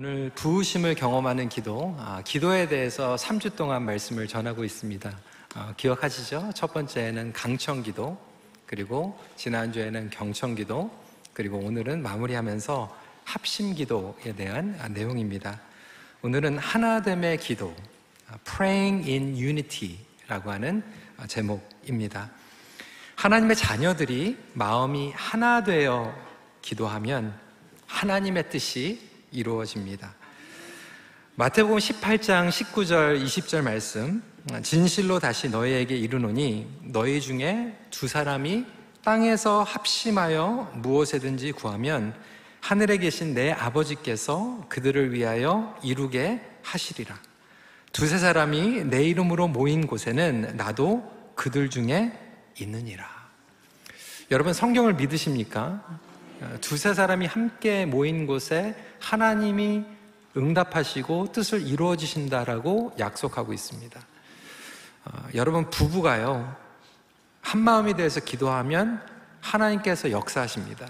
오늘 부으심을 경험하는 기도, 아, 기도에 대해서 3주 동안 말씀을 전하고 있습니다. 아, 기억하시죠? 첫 번째는 강청 기도, 그리고 지난주에는 경청 기도, 그리고 오늘은 마무리하면서 합심 기도에 대한 아, 내용입니다. 오늘은 하나됨의 기도, 아, Praying in Unity라고 하는 아, 제목입니다. 하나님의 자녀들이 마음이 하나 되어 기도하면 하나님의 뜻이 이루어집니다. 마태복음 18장 19절 20절 말씀 진실로 다시 너희에게 이르노니 너희 중에 두 사람이 땅에서 합심하여 무엇에든지 구하면 하늘에 계신 내 아버지께서 그들을 위하여 이루게 하시리라. 두세 사람이 내 이름으로 모인 곳에는 나도 그들 중에 있느니라. 여러분 성경을 믿으십니까? 두세 사람이 함께 모인 곳에 하나님이 응답하시고 뜻을 이루어 주신다라고 약속하고 있습니다. 어, 여러분 부부가요 한 마음이 돼서 기도하면 하나님께서 역사하십니다.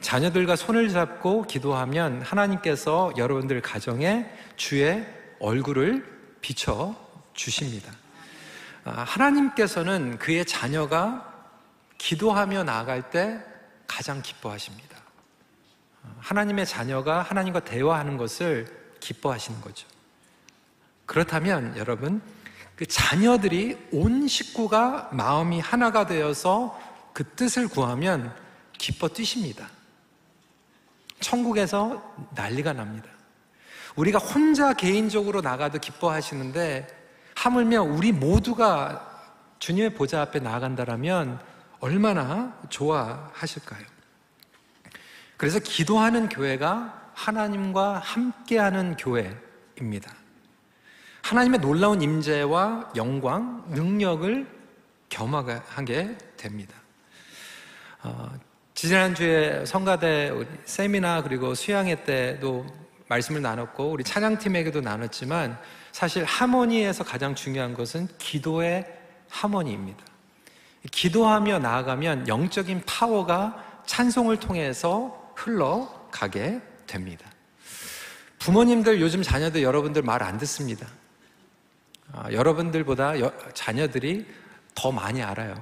자녀들과 손을 잡고 기도하면 하나님께서 여러분들 가정에 주의 얼굴을 비춰 주십니다. 아, 하나님께서는 그의 자녀가 기도하며 나아갈 때 가장 기뻐하십니다. 하나님의 자녀가 하나님과 대화하는 것을 기뻐하시는 거죠. 그렇다면 여러분, 그 자녀들이 온 식구가 마음이 하나가 되어서 그 뜻을 구하면 기뻐 뛰십니다. 천국에서 난리가 납니다. 우리가 혼자 개인적으로 나가도 기뻐하시는데 하물며 우리 모두가 주님의 보좌 앞에 나아간다라면 얼마나 좋아하실까요? 그래서 기도하는 교회가 하나님과 함께하는 교회입니다. 하나님의 놀라운 임재와 영광, 능력을 겸하게 됩니다. 어, 지난주에 성가대 세미나 그리고 수양회 때도 말씀을 나눴고 우리 찬양팀에게도 나눴지만 사실 하모니에서 가장 중요한 것은 기도의 하모니입니다. 기도하며 나아가면 영적인 파워가 찬송을 통해서 흘러가게 됩니다. 부모님들 요즘 자녀들 여러분들 말 안 듣습니다. 아, 여러분들보다 여, 자녀들이 더 많이 알아요.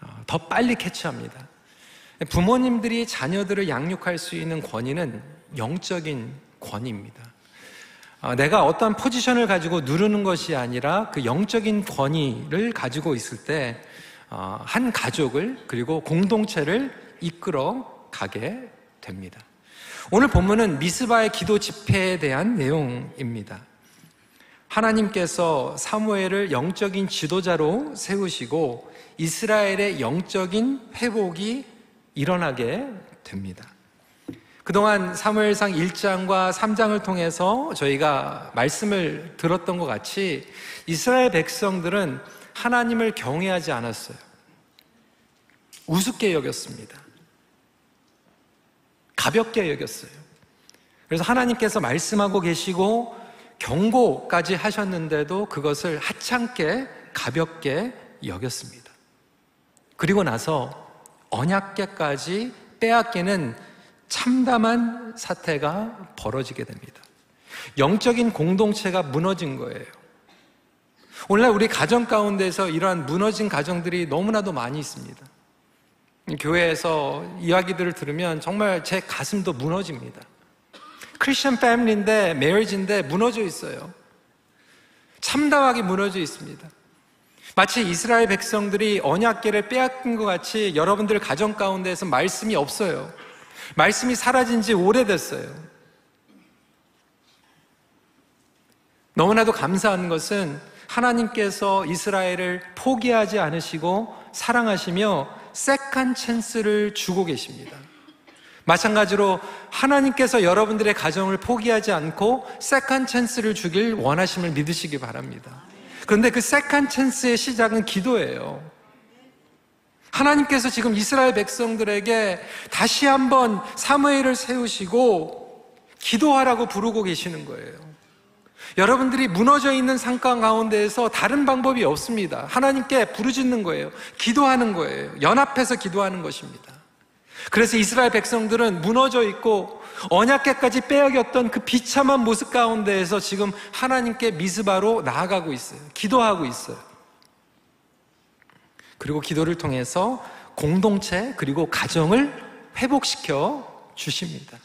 아, 더 빨리 캐치합니다. 부모님들이 자녀들을 양육할 수 있는 권위는 영적인 권위입니다. 아, 내가 어떤 포지션을 가지고 누르는 것이 아니라 그 영적인 권위를 가지고 있을 때 어, 한 가족을 그리고 공동체를 이끌어 가게 됩니다. 오늘 본문은 미스바의 기도 집회에 대한 내용입니다. 하나님께서 사무엘을 영적인 지도자로 세우시고 이스라엘의 영적인 회복이 일어나게 됩니다. 그동안 사무엘상 1장과 3장을 통해서 저희가 말씀을 들었던 것 같이 이스라엘 백성들은 하나님을 경외하지 않았어요. 우습게 여겼습니다. 가볍게 여겼어요. 그래서 하나님께서 말씀하고 계시고 경고까지 하셨는데도 그것을 하찮게 가볍게 여겼습니다. 그리고 나서 언약계까지 빼앗기는 참담한 사태가 벌어지게 됩니다. 영적인 공동체가 무너진 거예요. 오늘날 우리 가정 가운데서 이러한 무너진 가정들이 너무나도 많이 있습니다. 교회에서 이야기들을 들으면 정말 제 가슴도 무너집니다. 크리스천 패밀리인데, 메리지인데 무너져 있어요. 참담하게 무너져 있습니다. 마치 이스라엘 백성들이 언약궤를 빼앗긴 것 같이 여러분들 가정 가운데에서 말씀이 없어요. 말씀이 사라진 지 오래됐어요. 너무나도 감사한 것은 하나님께서 이스라엘을 포기하지 않으시고 사랑하시며 second chance를 주고 계십니다. 마찬가지로 하나님께서 여러분들의 가정을 포기하지 않고 second chance를 주길 원하심을 믿으시기 바랍니다. 그런데 그 second chance의 시작은 기도예요. 하나님께서 지금 이스라엘 백성들에게 다시 한번 사무엘을 세우시고 기도하라고 부르고 계시는 거예요. 여러분들이 무너져 있는 상황 가운데에서 다른 방법이 없습니다. 하나님께 부르짖는 거예요. 기도하는 거예요. 연합해서 기도하는 것입니다. 그래서 이스라엘 백성들은 무너져 있고 언약궤까지 빼앗겼던 그 비참한 모습 가운데에서 지금 하나님께 미스바로 나아가고 있어요. 기도하고 있어요. 그리고 기도를 통해서 공동체 그리고 가정을 회복시켜 주십니다.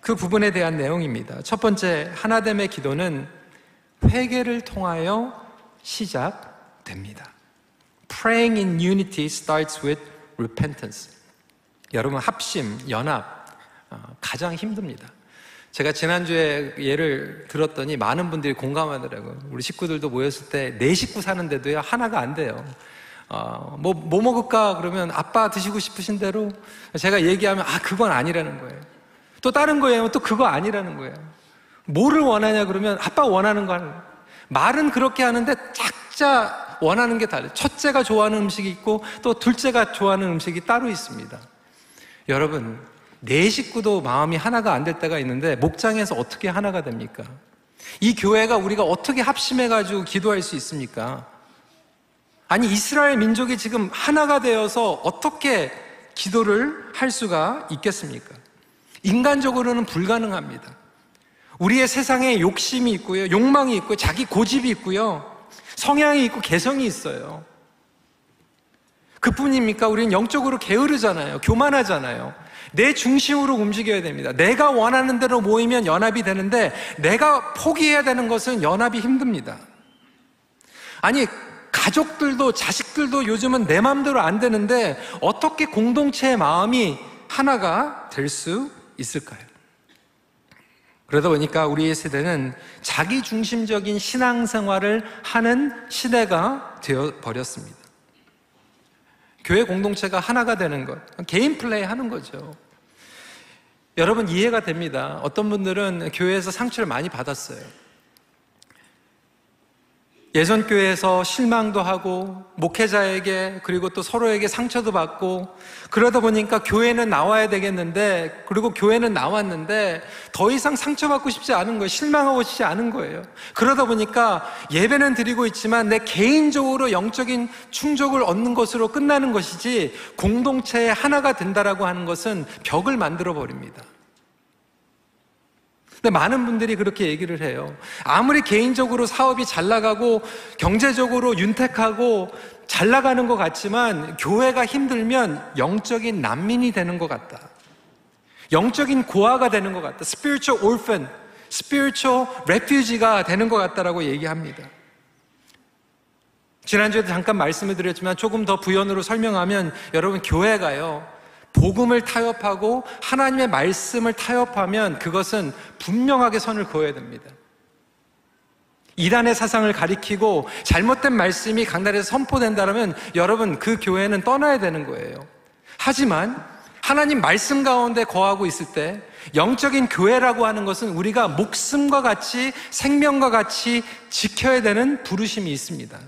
그 부분에 대한 내용입니다. 첫 번째 하나됨의 기도는 회개를 통하여 시작됩니다. Praying in unity starts with repentance. 여러분 합심, 연합 어, 가장 힘듭니다. 제가 지난주에 예를 들었더니 많은 분들이 공감하더라고요. 우리 식구들도 모였을 때 네 식구 사는데도요 하나가 안 돼요. 어, 뭐, 뭐 먹을까? 그러면 아빠 드시고 싶으신 대로 제가 얘기하면 아, 그건 아니라는 거예요. 또 다른 거예요. 또 그거 아니라는 거예요. 뭐를 원하냐 그러면 아빠 원하는 거 하는. 말은 그렇게 하는데 각자 원하는 게 달라요. 첫째가 좋아하는 음식이 있고 또 둘째가 좋아하는 음식이 따로 있습니다. 여러분, 내 식구도 마음이 하나가 안 될 때가 있는데 목장에서 어떻게 하나가 됩니까? 이 교회가 우리가 어떻게 합심해가지고 기도할 수 있습니까? 아니, 이스라엘 민족이 지금 하나가 되어서 어떻게 기도를 할 수가 있겠습니까? 인간적으로는 불가능합니다. 우리의 세상에 욕심이 있고요, 욕망이 있고, 자기 고집이 있고요, 성향이 있고, 개성이 있어요. 그뿐입니까? 우리는 영적으로 게으르잖아요. 교만하잖아요. 내 중심으로 움직여야 됩니다. 내가 원하는 대로 모이면 연합이 되는데, 내가 포기해야 되는 것은 연합이 힘듭니다. 아니, 가족들도 자식들도 요즘은 내 마음대로 안 되는데 어떻게 공동체의 마음이 하나가 될 수 있을까요? 그러다 보니까 우리의 세대는 자기 중심적인 신앙생활을 하는 시대가 되어 버렸습니다. 교회 공동체가 하나가 되는 것, 개인 플레이 하는 거죠. 여러분 이해가 됩니다. 어떤 분들은 교회에서 상처를 많이 받았어요. 예전 교회에서 실망도 하고 목회자에게 그리고 또 서로에게 상처도 받고 그러다 보니까 교회는 나와야 되겠는데 그리고 교회는 나왔는데 더 이상 상처받고 싶지 않은 거예요. 실망하고 싶지 않은 거예요. 그러다 보니까 예배는 드리고 있지만 내 개인적으로 영적인 충족을 얻는 것으로 끝나는 것이지 공동체의 하나가 된다라고 하는 것은 벽을 만들어 버립니다. 근데 많은 분들이 그렇게 얘기를 해요. 아무리 개인적으로 사업이 잘 나가고 경제적으로 윤택하고 잘 나가는 것 같지만 교회가 힘들면 영적인 난민이 되는 것 같다. 영적인 고아가 되는 것 같다. spiritual orphan, spiritual refugee가 되는 것 같다라고 얘기합니다. 지난주에도 잠깐 말씀을 드렸지만 조금 더 부연으로 설명하면 여러분 교회가요. 복음을 타협하고 하나님의 말씀을 타협하면 그것은 분명하게 선을 그어야 됩니다. 이단의 사상을 가리키고 잘못된 말씀이 강단에서 선포된다면 여러분 그 교회는 떠나야 되는 거예요. 하지만 하나님 말씀 가운데 거하고 있을 때 영적인 교회라고 하는 것은 우리가 목숨과 같이 생명과 같이 지켜야 되는 부르심이 있습니다.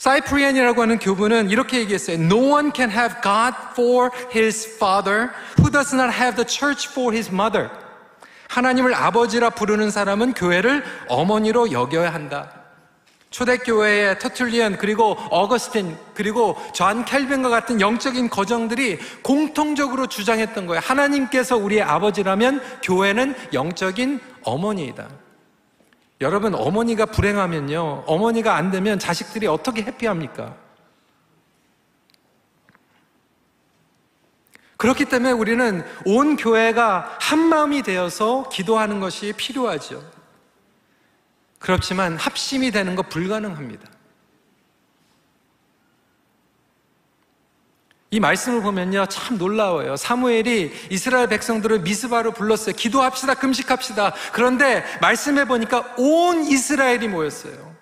사이프리안이라고 하는 교부는 이렇게 얘기했어요. No one can have God for his father who does not have the church for his mother. 하나님을 아버지라 부르는 사람은 교회를 어머니로 여겨야 한다. 초대교회의 터툴리언 그리고 어거스틴 그리고 존 칼빈과 같은 영적인 거장들이 공통적으로 주장했던 거예요. 하나님께서 우리의 아버지라면 교회는 영적인 어머니이다. 여러분, 어머니가 불행하면요, 어머니가 안 되면 자식들이 어떻게 해피합니까? 그렇기 때문에 우리는 온 교회가 한 마음이 되어서 기도하는 것이 필요하죠. 그렇지만 합심이 되는 거 불가능합니다. 이 말씀을 보면요, 참 놀라워요. 사무엘이 이스라엘 백성들을 미스바로 불렀어요. 기도합시다, 금식합시다. 그런데 말씀해 보니까 온 이스라엘이 모였어요.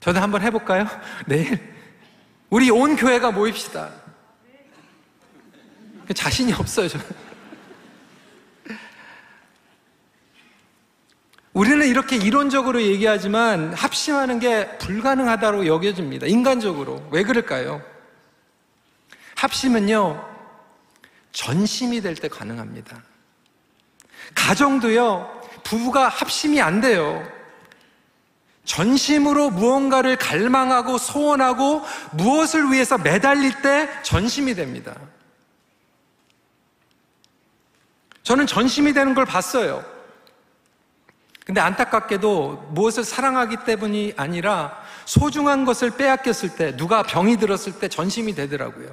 저도 한번 해볼까요? 내일. 우리 온 교회가 모입시다. 자신이 없어요, 저 우리는 이렇게 이론적으로 얘기하지만 합심하는 게 불가능하다고 여겨집니다. 인간적으로. 왜 그럴까요? 합심은요, 전심이 될 때 가능합니다. 가정도요, 부부가 합심이 안 돼요. 전심으로 무언가를 갈망하고 소원하고 무엇을 위해서 매달릴 때 전심이 됩니다. 저는 전심이 되는 걸 봤어요. 근데 안타깝게도 무엇을 사랑하기 때문이 아니라 소중한 것을 빼앗겼을 때, 누가 병이 들었을 때 전심이 되더라고요.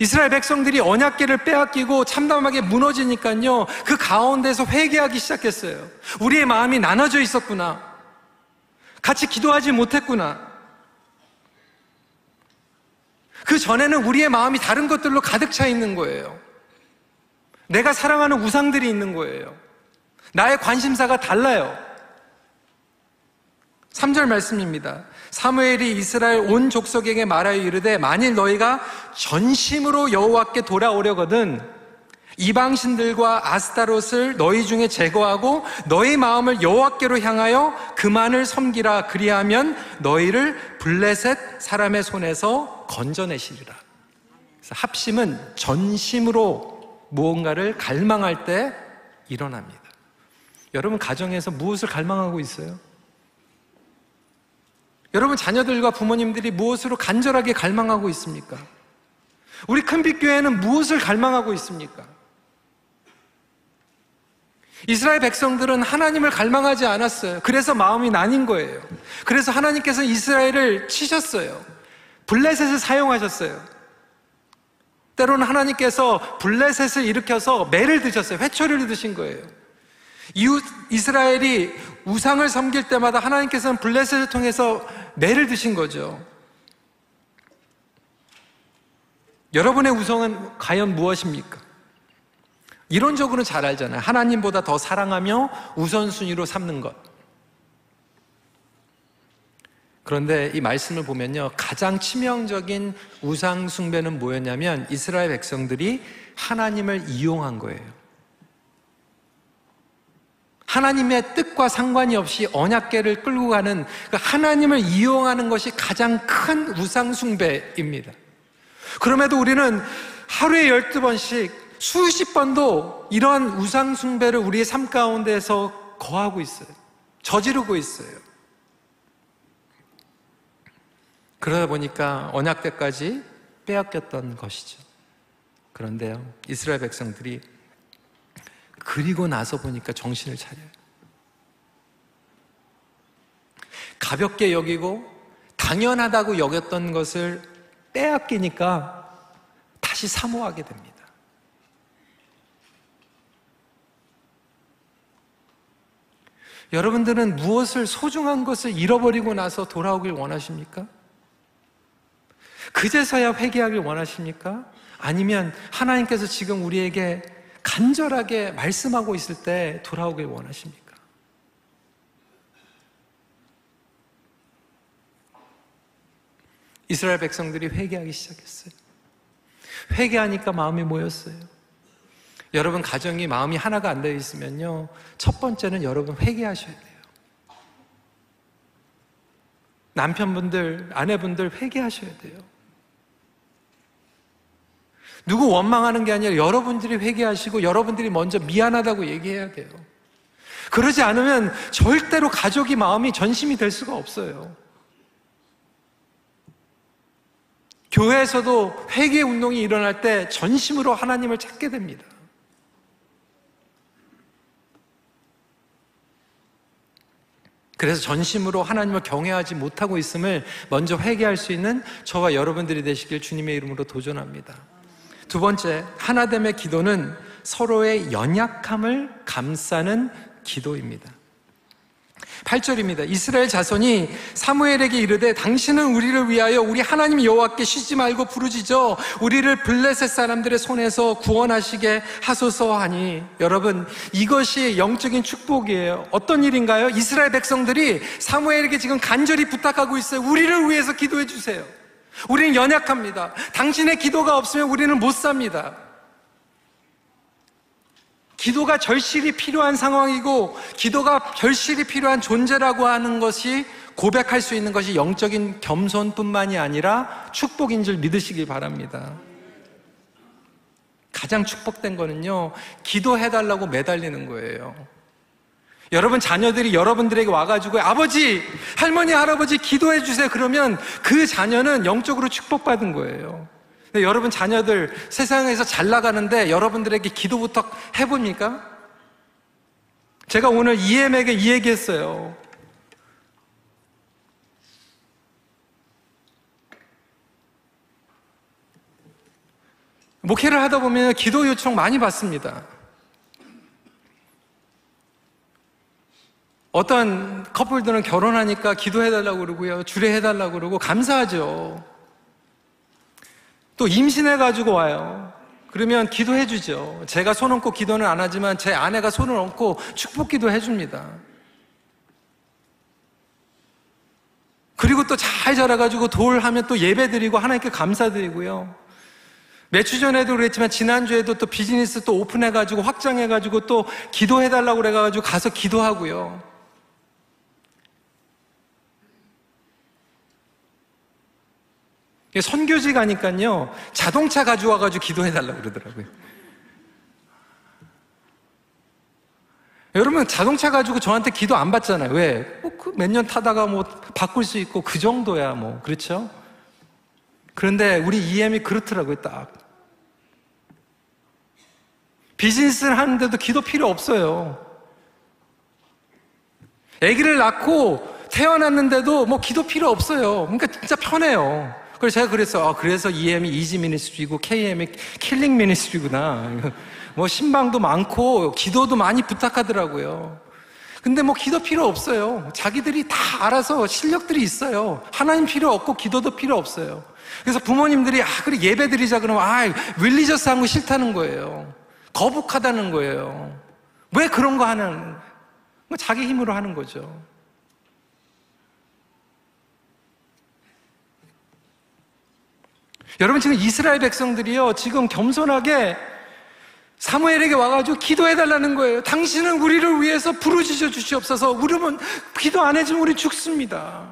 이스라엘 백성들이 언약계를 빼앗기고 참담하게 무너지니까요, 그 가운데서 회개하기 시작했어요. 우리의 마음이 나눠져 있었구나. 같이 기도하지 못했구나. 그 전에는 우리의 마음이 다른 것들로 가득 차 있는 거예요. 내가 사랑하는 우상들이 있는 거예요. 나의 관심사가 달라요. 3절 말씀입니다. 사무엘이 이스라엘 온 족속에게 말하여 이르되 만일 너희가 전심으로 여호와께 돌아오려거든 이방신들과 아스타롯을 너희 중에 제거하고 너희 마음을 여호와께로 향하여 그만을 섬기라 그리하면 너희를 블레셋 사람의 손에서 건져내시리라. 그래서 합심은 전심으로 무언가를 갈망할 때 일어납니다. 여러분 가정에서 무엇을 갈망하고 있어요? 여러분 자녀들과 부모님들이 무엇으로 간절하게 갈망하고 있습니까? 우리 큰빛교회는 무엇을 갈망하고 있습니까? 이스라엘 백성들은 하나님을 갈망하지 않았어요. 그래서 마음이 나뉜 거예요. 그래서 하나님께서 이스라엘을 치셨어요. 블레셋을 사용하셨어요. 때로는 하나님께서 블레셋을 일으켜서 매를 드셨어요. 회초리를 드신 거예요. 이웃 이스라엘이 우상을 섬길 때마다 하나님께서는 블레셋을 통해서 매를 드신 거죠. 여러분의 우성은 과연 무엇입니까? 이론적으로는 잘 알잖아요. 하나님보다 더 사랑하며 우선순위로 삼는 것. 그런데 이 말씀을 보면요. 가장 치명적인 우상숭배는 뭐였냐면 이스라엘 백성들이 하나님을 이용한 거예요. 하나님의 뜻과 상관이 없이 언약계를 끌고 가는 그 하나님을 이용하는 것이 가장 큰 우상숭배입니다. 그럼에도 우리는 하루에 12번씩 수십 번도 이러한 우상숭배를 우리의 삶 가운데서 거하고 있어요. 저지르고 있어요. 그러다 보니까 언약 때까지 빼앗겼던 것이죠. 그런데요, 이스라엘 백성들이 그리고 나서 보니까 정신을 차려요. 가볍게 여기고 당연하다고 여겼던 것을 빼앗기니까 다시 사모하게 됩니다. 여러분들은 무엇을 소중한 것을 잃어버리고 나서 돌아오길 원하십니까? 그제서야 회개하길 원하십니까? 아니면 하나님께서 지금 우리에게 간절하게 말씀하고 있을 때 돌아오길 원하십니까? 이스라엘 백성들이 회개하기 시작했어요. 회개하니까 마음이 모였어요. 여러분 가정이 마음이 하나가 안 되어 있으면요. 첫 번째는 여러분 회개하셔야 돼요. 남편분들, 아내분들 회개하셔야 돼요. 누구 원망하는 게 아니라 여러분들이 회개하시고 여러분들이 먼저 미안하다고 얘기해야 돼요. 그러지 않으면 절대로 가족이 마음이 전심이 될 수가 없어요. 교회에서도 회개 운동이 일어날 때 전심으로 하나님을 찾게 됩니다. 그래서 전심으로 하나님을 경외하지 못하고 있음을 먼저 회개할 수 있는 저와 여러분들이 되시길 주님의 이름으로 도전합니다. 두 번째, 하나됨의 기도는 서로의 연약함을 감싸는 기도입니다. 8절입니다. 이스라엘 자손이 사무엘에게 이르되 당신은 우리를 위하여 우리 하나님 여호와께 쉬지 말고 부르짖어 우리를 블레셋 사람들의 손에서 구원하시게 하소서 하니 여러분 이것이 영적인 축복이에요. 어떤 일인가요? 이스라엘 백성들이 사무엘에게 지금 간절히 부탁하고 있어요. 우리를 위해서 기도해 주세요. 우리는 연약합니다. 당신의 기도가 없으면 우리는 못 삽니다. 기도가 절실히 필요한 상황이고, 기도가 절실히 필요한 존재라고 하는 것이 고백할 수 있는 것이 영적인 겸손뿐만이 아니라 축복인 줄 믿으시기 바랍니다. 가장 축복된 거는요, 기도해달라고 매달리는 거예요. 여러분 자녀들이 여러분들에게 와가지고 아버지, 할머니, 할아버지 기도해 주세요. 그러면 그 자녀는 영적으로 축복받은 거예요. 여러분 자녀들 세상에서 잘 나가는데 여러분들에게 기도부터 해봅니까? 제가 오늘 이엠에게 이 얘기했어요. 목회를 하다 보면 기도 요청 많이 받습니다. 어떤 커플들은 결혼하니까 기도해달라고 그러고요. 주례해달라고 그러고 감사하죠. 또 임신해가지고 와요. 그러면 기도해주죠. 제가 손 얹고 기도는 안 하지만 제 아내가 손을 얹고 축복 기도 해줍니다. 그리고 또 잘 자라가지고 돌 하면 또 예배 드리고 하나님께 감사드리고요. 며칠 전에도 그랬지만 지난주에도 또 비즈니스 또 오픈해가지고 확장해가지고 또 기도해달라고 그래가지고 가서 기도하고요. 선교지 가니까요, 자동차 가져와가지고 기도해달라고 그러더라고요. 여러분, 자동차 가지고 저한테 기도 안 받잖아요. 왜? 뭐, 그 몇 년 타다가 뭐, 바꿀 수 있고, 그 정도야, 뭐. 그렇죠? 그런데 우리 EM이 그렇더라고요, 딱. 비즈니스를 하는데도 기도 필요 없어요. 아기를 낳고 태어났는데도 뭐 기도 필요 없어요. 그러니까 진짜 편해요. 그래서 제가 그랬어. 아, 그래서 EM이 easy ministry고 KM이 killing ministry구나. 뭐 심방도 많고 기도도 많이 부탁하더라고요. 근데 뭐 기도 필요 없어요. 자기들이 다 알아서 실력들이 있어요. 하나님 필요 없고 기도도 필요 없어요. 그래서 부모님들이 아 그래 예배 드리자 그러면 아 윌리저스 한 거 싫다는 거예요. 거북하다는 거예요. 왜 그런 거 하는? 뭐 자기 힘으로 하는 거죠. 여러분 지금 이스라엘 백성들이요 지금 겸손하게 사무엘에게 와가지고 기도해 달라는 거예요. 당신은 우리를 위해서 부르짖어 주시옵소서. 우리는 기도 안 해주면 우리 죽습니다.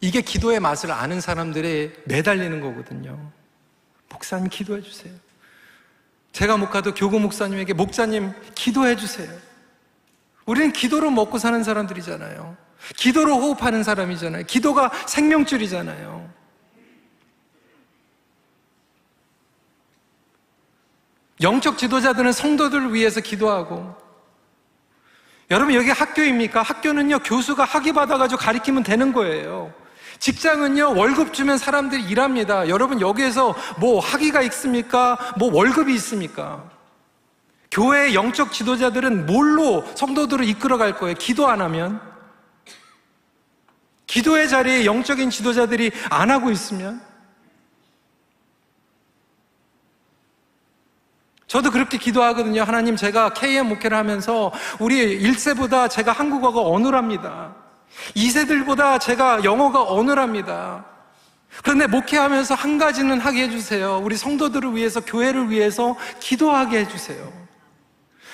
이게 기도의 맛을 아는 사람들의 매달리는 거거든요. 목사님 기도해 주세요. 제가 못 가도 교구 목사님에게 목사님 기도해 주세요. 우리는 기도로 먹고 사는 사람들이잖아요. 기도로 호흡하는 사람이잖아요. 기도가 생명줄이잖아요. 영적 지도자들은 성도들을 위해서 기도하고 여러분 여기 학교입니까? 학교는요 교수가 학위 받아가지고 가리키면 되는 거예요. 직장은요, 월급 주면 사람들이 일합니다. 여러분, 여기에서 뭐 학위가 있습니까? 뭐 월급이 있습니까? 교회의 영적 지도자들은 뭘로 성도들을 이끌어 갈 거예요? 기도 안 하면? 기도의 자리에 영적인 지도자들이 안 하고 있으면? 저도 그렇게 기도하거든요. 하나님, 제가 KM 목회를 하면서 우리 1세보다 제가 한국어가 어눌합니다. 2세들보다 제가 영어가 어눌합니다. 그런데 목회하면서 한 가지는 하게 해주세요. 우리 성도들을 위해서, 교회를 위해서 기도하게 해주세요.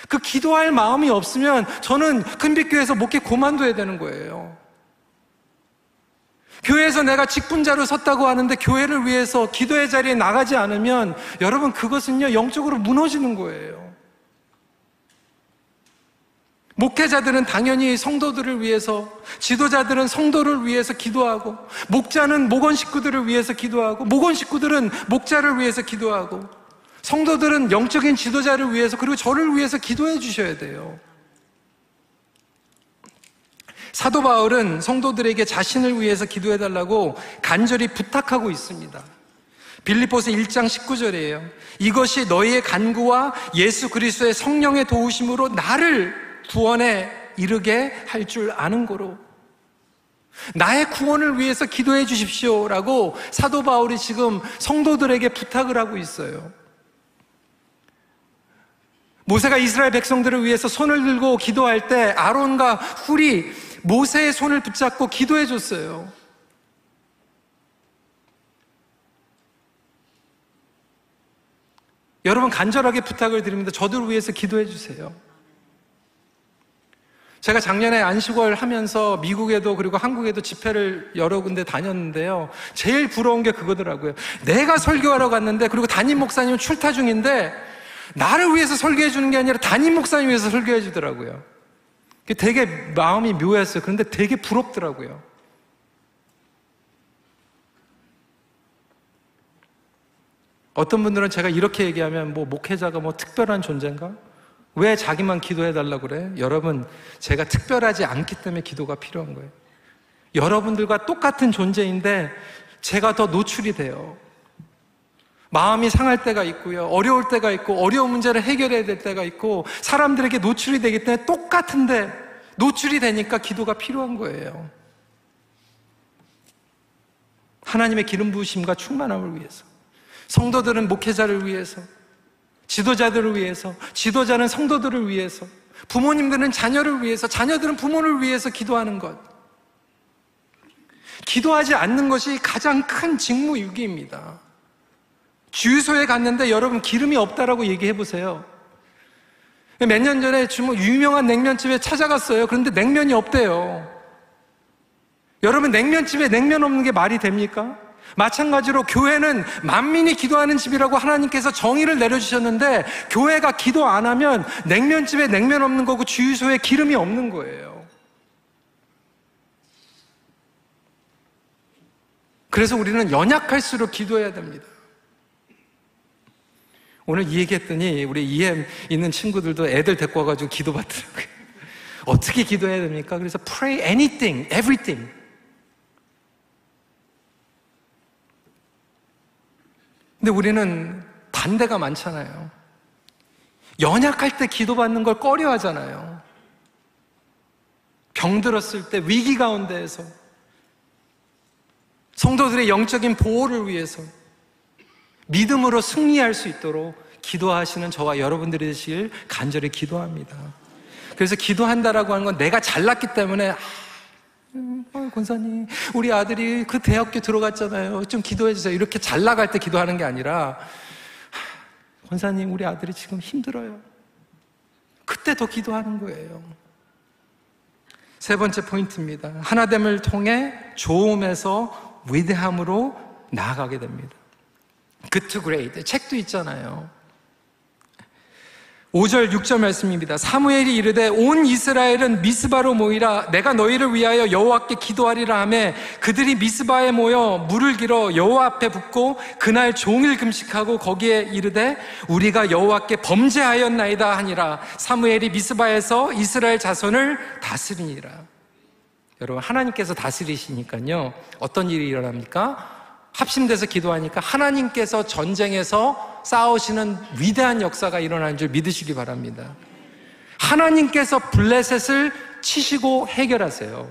그 기도할 마음이 없으면 저는 큰빛교회에서 목회 고만둬야 되는 거예요. 교회에서 내가 직분자로 섰다고 하는데 교회를 위해서 기도의 자리에 나가지 않으면 여러분 그것은요 영적으로 무너지는 거예요. 목회자들은 당연히 성도들을 위해서, 지도자들은 성도를 위해서 기도하고, 목자는 목원 식구들을 위해서 기도하고, 목원 식구들은 목자를 위해서 기도하고, 성도들은 영적인 지도자를 위해서, 그리고 저를 위해서 기도해 주셔야 돼요. 사도 바울은 성도들에게 자신을 위해서 기도해 달라고 간절히 부탁하고 있습니다. 빌리포스 1장 19절이에요. 이것이 너희의 간구와 예수 그리스도의 성령의 도우심으로 나를 구원에 이르게 할 줄 아는 거로 나의 구원을 위해서 기도해 주십시오라고 사도 바울이 지금 성도들에게 부탁을 하고 있어요. 모세가 이스라엘 백성들을 위해서 손을 들고 기도할 때 아론과 훌이 모세의 손을 붙잡고 기도해 줬어요. 여러분 간절하게 부탁을 드립니다. 저들을 위해서 기도해 주세요. 제가 작년에 안식월 하면서 미국에도 그리고 한국에도 집회를 여러 군데 다녔는데요. 제일 부러운 게 그거더라고요. 내가 설교하러 갔는데 그리고 담임 목사님은 출타 중인데 나를 위해서 설교해 주는 게 아니라 담임 목사님 위해서 설교해 주더라고요. 되게 마음이 묘했어요. 그런데 되게 부럽더라고요. 어떤 분들은 제가 이렇게 얘기하면 뭐 목회자가 뭐 특별한 존재인가? 왜 자기만 기도해 달라고 그래? 여러분, 제가 특별하지 않기 때문에 기도가 필요한 거예요. 여러분들과 똑같은 존재인데 제가 더 노출이 돼요. 마음이 상할 때가 있고요. 어려울 때가 있고 어려운 문제를 해결해야 될 때가 있고 사람들에게 노출이 되기 때문에 똑같은데 노출이 되니까 기도가 필요한 거예요. 하나님의 기름 부으심과 충만함을 위해서 성도들은 목회자를 위해서 지도자들을 위해서, 지도자는 성도들을 위해서, 부모님들은 자녀를 위해서, 자녀들은 부모를 위해서 기도하는 것. 기도하지 않는 것이 가장 큰 직무유기입니다. 주유소에 갔는데 여러분 기름이 없다라고 얘기해 보세요. 몇 년 전에 유명한 냉면집에 찾아갔어요. 그런데 냉면이 없대요. 여러분 냉면집에 냉면 없는 게 말이 됩니까? 마찬가지로 교회는 만민이 기도하는 집이라고 하나님께서 정의를 내려주셨는데 교회가 기도 안 하면 냉면집에 냉면 없는 거고 주유소에 기름이 없는 거예요. 그래서 우리는 연약할수록 기도해야 됩니다. 오늘 이 얘기했더니 우리 EM 있는 친구들도 애들 데리고 와가지고 기도 받더라고요. 어떻게 기도해야 됩니까? 그래서 pray anything, everything. 근데 우리는 반대가 많잖아요. 연약할 때 기도받는 걸 꺼려 하잖아요. 병들었을 때 위기 가운데에서 성도들의 영적인 보호를 위해서 믿음으로 승리할 수 있도록 기도하시는 저와 여러분들이 되시길 간절히 기도합니다. 그래서 기도한다라고 하는 건 내가 잘났기 때문에 어, 권사님, 우리 아들이 그 대학교 들어갔잖아요. 좀 기도해 주세요. 이렇게 잘 나갈 때 기도하는 게 아니라, 권사님, 우리 아들이 지금 힘들어요. 그때 더 기도하는 거예요. 세 번째 포인트입니다. 하나됨을 통해 좋음에서 위대함으로 나아가게 됩니다. To Great. 책도 있잖아요. 5절 6절 말씀입니다. 사무엘이 이르되 온 이스라엘은 미스바로 모이라 내가 너희를 위하여 여호와께 기도하리라 하매 그들이 미스바에 모여 물을 길어 여호와 앞에 붓고 그날 종일 금식하고 거기에 이르되 우리가 여호와께 범죄하였나이다 하니라 사무엘이 미스바에서 이스라엘 자손을 다스리니라. 여러분 하나님께서 다스리시니까요. 어떤 일이 일어납니까? 합심돼서 기도하니까 하나님께서 전쟁에서 싸우시는 위대한 역사가 일어나는 줄 믿으시기 바랍니다. 하나님께서 블레셋을 치시고 해결하세요.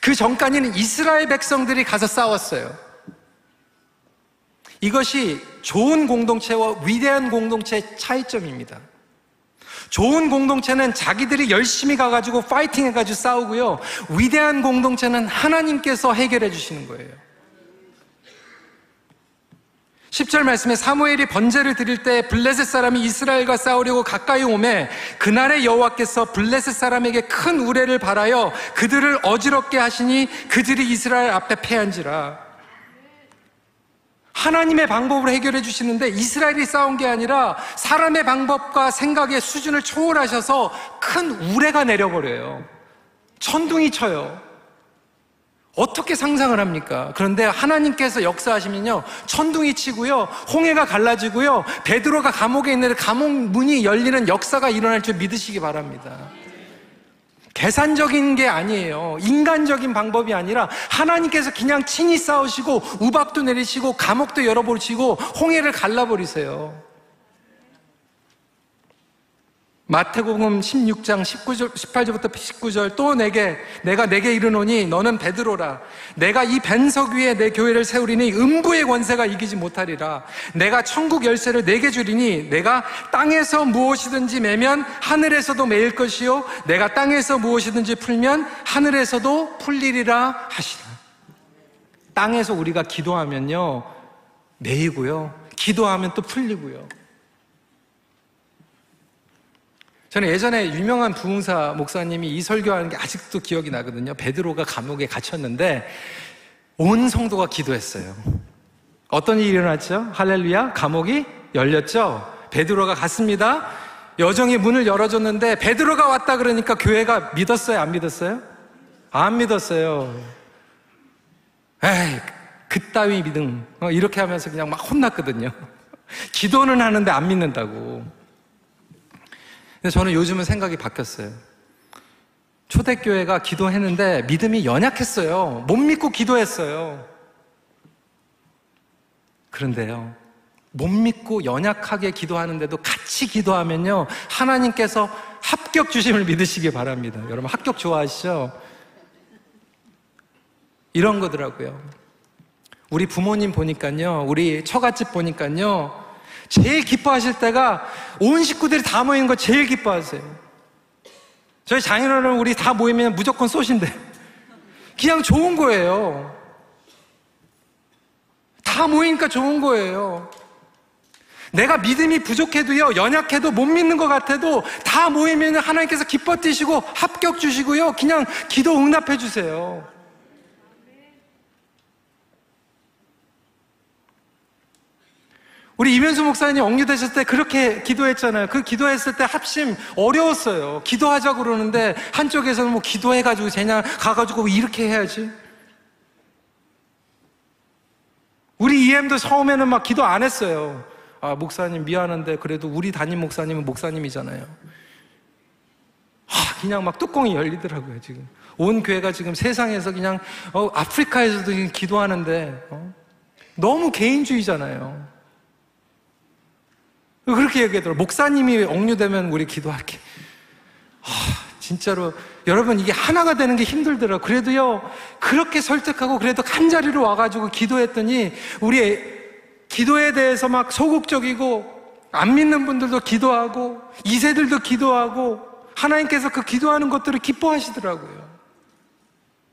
그 전까지는 이스라엘 백성들이 가서 싸웠어요. 이것이 좋은 공동체와 위대한 공동체의 차이점입니다. 좋은 공동체는 자기들이 열심히 가가지고 파이팅 해가지고 싸우고요. 위대한 공동체는 하나님께서 해결해 주시는 거예요. 10절 말씀에 사무엘이 번제를 드릴 때 블레셋 사람이 이스라엘과 싸우려고 가까이 오매 그날의 여호와께서 블레셋 사람에게 큰 우레를 발하여 그들을 어지럽게 하시니 그들이 이스라엘 앞에 패한지라 하나님의 방법으로 해결해 주시는데 이스라엘이 싸운 게 아니라 사람의 방법과 생각의 수준을 초월하셔서 큰 우레가 내려버려요. 천둥이 쳐요. 어떻게 상상을 합니까? 그런데 하나님께서 역사하시면요, 천둥이 치고요, 홍해가 갈라지고요, 베드로가 감옥에 있는데 감옥 문이 열리는 역사가 일어날 줄 믿으시기 바랍니다. 계산적인 게 아니에요. 인간적인 방법이 아니라 하나님께서 그냥 친히 싸우시고 우박도 내리시고 감옥도 열어버리시고 홍해를 갈라버리세요. 마태복음 16장 19절, 18절부터 19절 또 내게 내가 내게 이르노니 너는 베드로라. 내가 이 벤석 위에 내 교회를 세우리니 음부의 권세가 이기지 못하리라. 내가 천국 열쇠를 내게 주리니 내가 땅에서 무엇이든지 매면 하늘에서도 매일 것이요. 내가 땅에서 무엇이든지 풀면 하늘에서도 풀리리라 하시라. 땅에서 우리가 기도하면요. 매이고요. 기도하면 또 풀리고요 저는 예전에 유명한 부흥사 목사님이 이 설교하는 게 아직도 기억이 나거든요. 베드로가 감옥에 갇혔는데 온 성도가 기도했어요. 어떤 일이 일어났죠? 할렐루야. 감옥이 열렸죠? 베드로가 갔습니다. 여정이 문을 열어줬는데 베드로가 왔다 그러니까 교회가 믿었어요? 안 믿었어요? 안 믿었어요. 에이, 그따위 믿음. 어, 이렇게 하면서 그냥 막 혼났거든요. 기도는 하는데 안 믿는다고. 근데 저는 요즘은 생각이 바뀌었어요. 초대교회가 기도했는데 믿음이 연약했어요. 못 믿고 기도했어요. 그런데요. 못 믿고 연약하게 기도하는데도 같이 기도하면요. 하나님께서 합격 주심을 믿으시기 바랍니다. 여러분 합격 좋아하시죠? 이런 거더라고요. 우리 부모님 보니까요. 우리 처갓집 보니까요. 제일 기뻐하실 때가 온 식구들이 다 모인 거 제일 기뻐하세요. 저희 장인어른 우리 다 모이면 무조건 쏘신대. 그냥 좋은 거예요. 다 모이니까 좋은 거예요. 내가 믿음이 부족해도요, 연약해도 못 믿는 것 같아도 다 모이면 하나님께서 기뻐 뛰시고 합격 주시고요, 그냥 기도 응답해 주세요. 우리 이면수 목사님 억류되셨을 때 그렇게 기도했잖아요. 그 기도했을 때 합심 어려웠어요. 기도하자고 그러는데 한쪽에서는 뭐 기도해가지고 쟤냐 가가지고 이렇게 해야지. 우리 EM도 처음에는 막 기도 안 했어요. 아, 목사님 미안한데 그래도 우리 담임 목사님은 목사님이잖아요. 아, 그냥 막 뚜껑이 열리더라고요, 지금. 온 교회가 지금 세상에서 그냥, 어, 아프리카에서도 지금 기도하는데, 어? 너무 개인주의잖아요. 그렇게 얘기하더라고요. 목사님이 억류되면 우리 기도할게. 아, 진짜로 여러분 이게 하나가 되는 게 힘들더라. 그래도요 그렇게 설득하고 그래도 한 자리로 와가지고 기도했더니 우리 기도에 대해서 막 소극적이고 안 믿는 분들도 기도하고 이세들도 기도하고 하나님께서 그 기도하는 것들을 기뻐하시더라고요.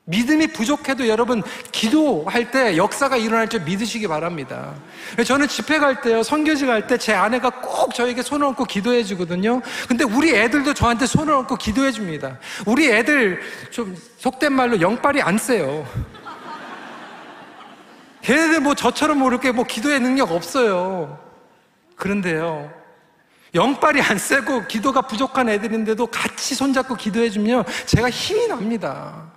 믿음이 부족해도 여러분 기도할 때 역사가 일어날 줄 믿으시기 바랍니다. 저는 집회 갈 때요, 선교지 갈 때 제 아내가 꼭 저에게 손을 얹고 기도해 주거든요. 근데 우리 애들도 저한테 손을 얹고 기도해 줍니다. 우리 애들 좀 속된 말로 영빨이 안 세요. 걔네들 뭐 저처럼 모르게 뭐 기도의 능력 없어요. 그런데요. 영빨이 안 세고 기도가 부족한 애들인데도 같이 손잡고 기도해 주면 제가 힘이 납니다.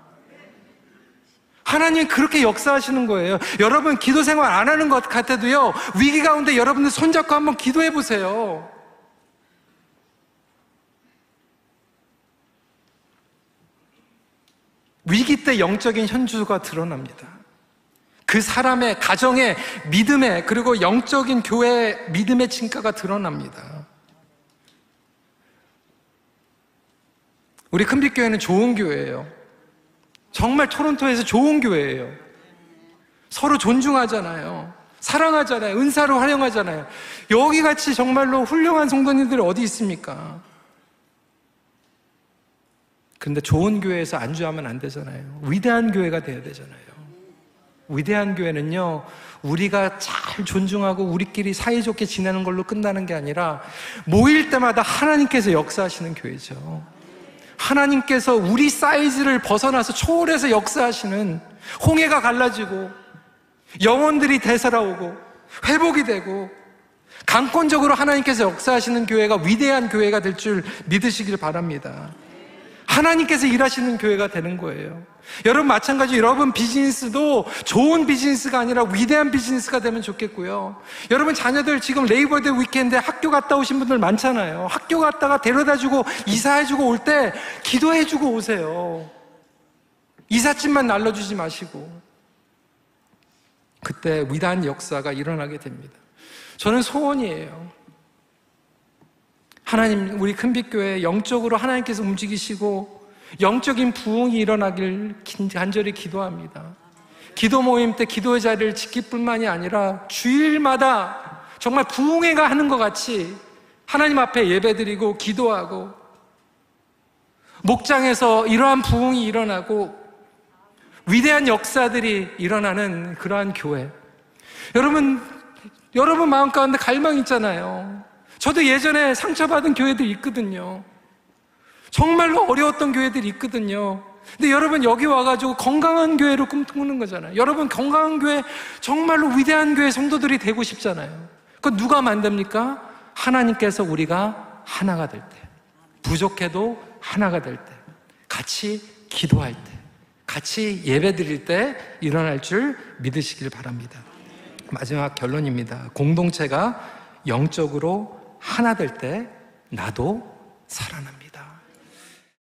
하나님 그렇게 역사하시는 거예요. 여러분 기도 생활 안 하는 것 같아도요. 위기 가운데 여러분들 손잡고 한번 기도해 보세요. 위기 때 영적인 현주가 드러납니다. 그 사람의 가정의 믿음의 그리고 영적인 교회의 믿음의 진가가 드러납니다. 우리 큰빛교회는 좋은 교회예요. 정말 토론토에서 좋은 교회예요. 서로 존중하잖아요. 사랑하잖아요. 은사로 활용하잖아요. 여기 같이 정말로 훌륭한 성도님들이 어디 있습니까? 근데 좋은 교회에서 안주하면 안 되잖아요. 위대한 교회가 돼야 되잖아요. 위대한 교회는요, 우리가 잘 존중하고 우리끼리 사이좋게 지내는 걸로 끝나는 게 아니라 모일 때마다 하나님께서 역사하시는 교회죠. 하나님께서 우리 사이즈를 벗어나서 초월해서 역사하시는 홍해가 갈라지고 영혼들이 되살아오고 회복이 되고 강권적으로 하나님께서 역사하시는 교회가 위대한 교회가 될 줄 믿으시길 바랍니다. 하나님께서 일하시는 교회가 되는 거예요. 여러분 마찬가지 여러분 비즈니스도 좋은 비즈니스가 아니라 위대한 비즈니스가 되면 좋겠고요. 여러분 자녀들 지금 Labor Day weekend에 학교 갔다 오신 분들 많잖아요. 학교 갔다가 데려다주고 이사해주고 올 때 기도해주고 오세요. 이삿짐만 날라주지 마시고 그때 위대한 역사가 일어나게 됩니다. 저는 소원이에요. 하나님, 우리 큰빛교회 영적으로 하나님께서 움직이시고 영적인 부흥이 일어나길 간절히 기도합니다. 기도 모임 때 기도의 자리를 지킬 뿐만이 아니라 주일마다 정말 부흥회가 하는 것 같이 하나님 앞에 예배드리고 기도하고 목장에서 이러한 부흥이 일어나고 위대한 역사들이 일어나는 그러한 교회. 여러분, 여러분 마음 가운데 갈망 있잖아요. 저도 예전에 상처받은 교회들 있거든요. 정말로 어려웠던 교회들이 있거든요. 근데 여러분 여기 와가지고 건강한 교회로 꿈꾸는 거잖아요. 여러분 건강한 교회, 정말로 위대한 교회 성도들이 되고 싶잖아요. 그 누가 만듭니까? 하나님께서 우리가 하나가 될 때, 부족해도 하나가 될 때, 같이 기도할 때, 같이 예배 드릴 때 일어날 줄 믿으시길 바랍니다. 마지막 결론입니다. 공동체가 영적으로 하나 될 때 나도 살아납니다.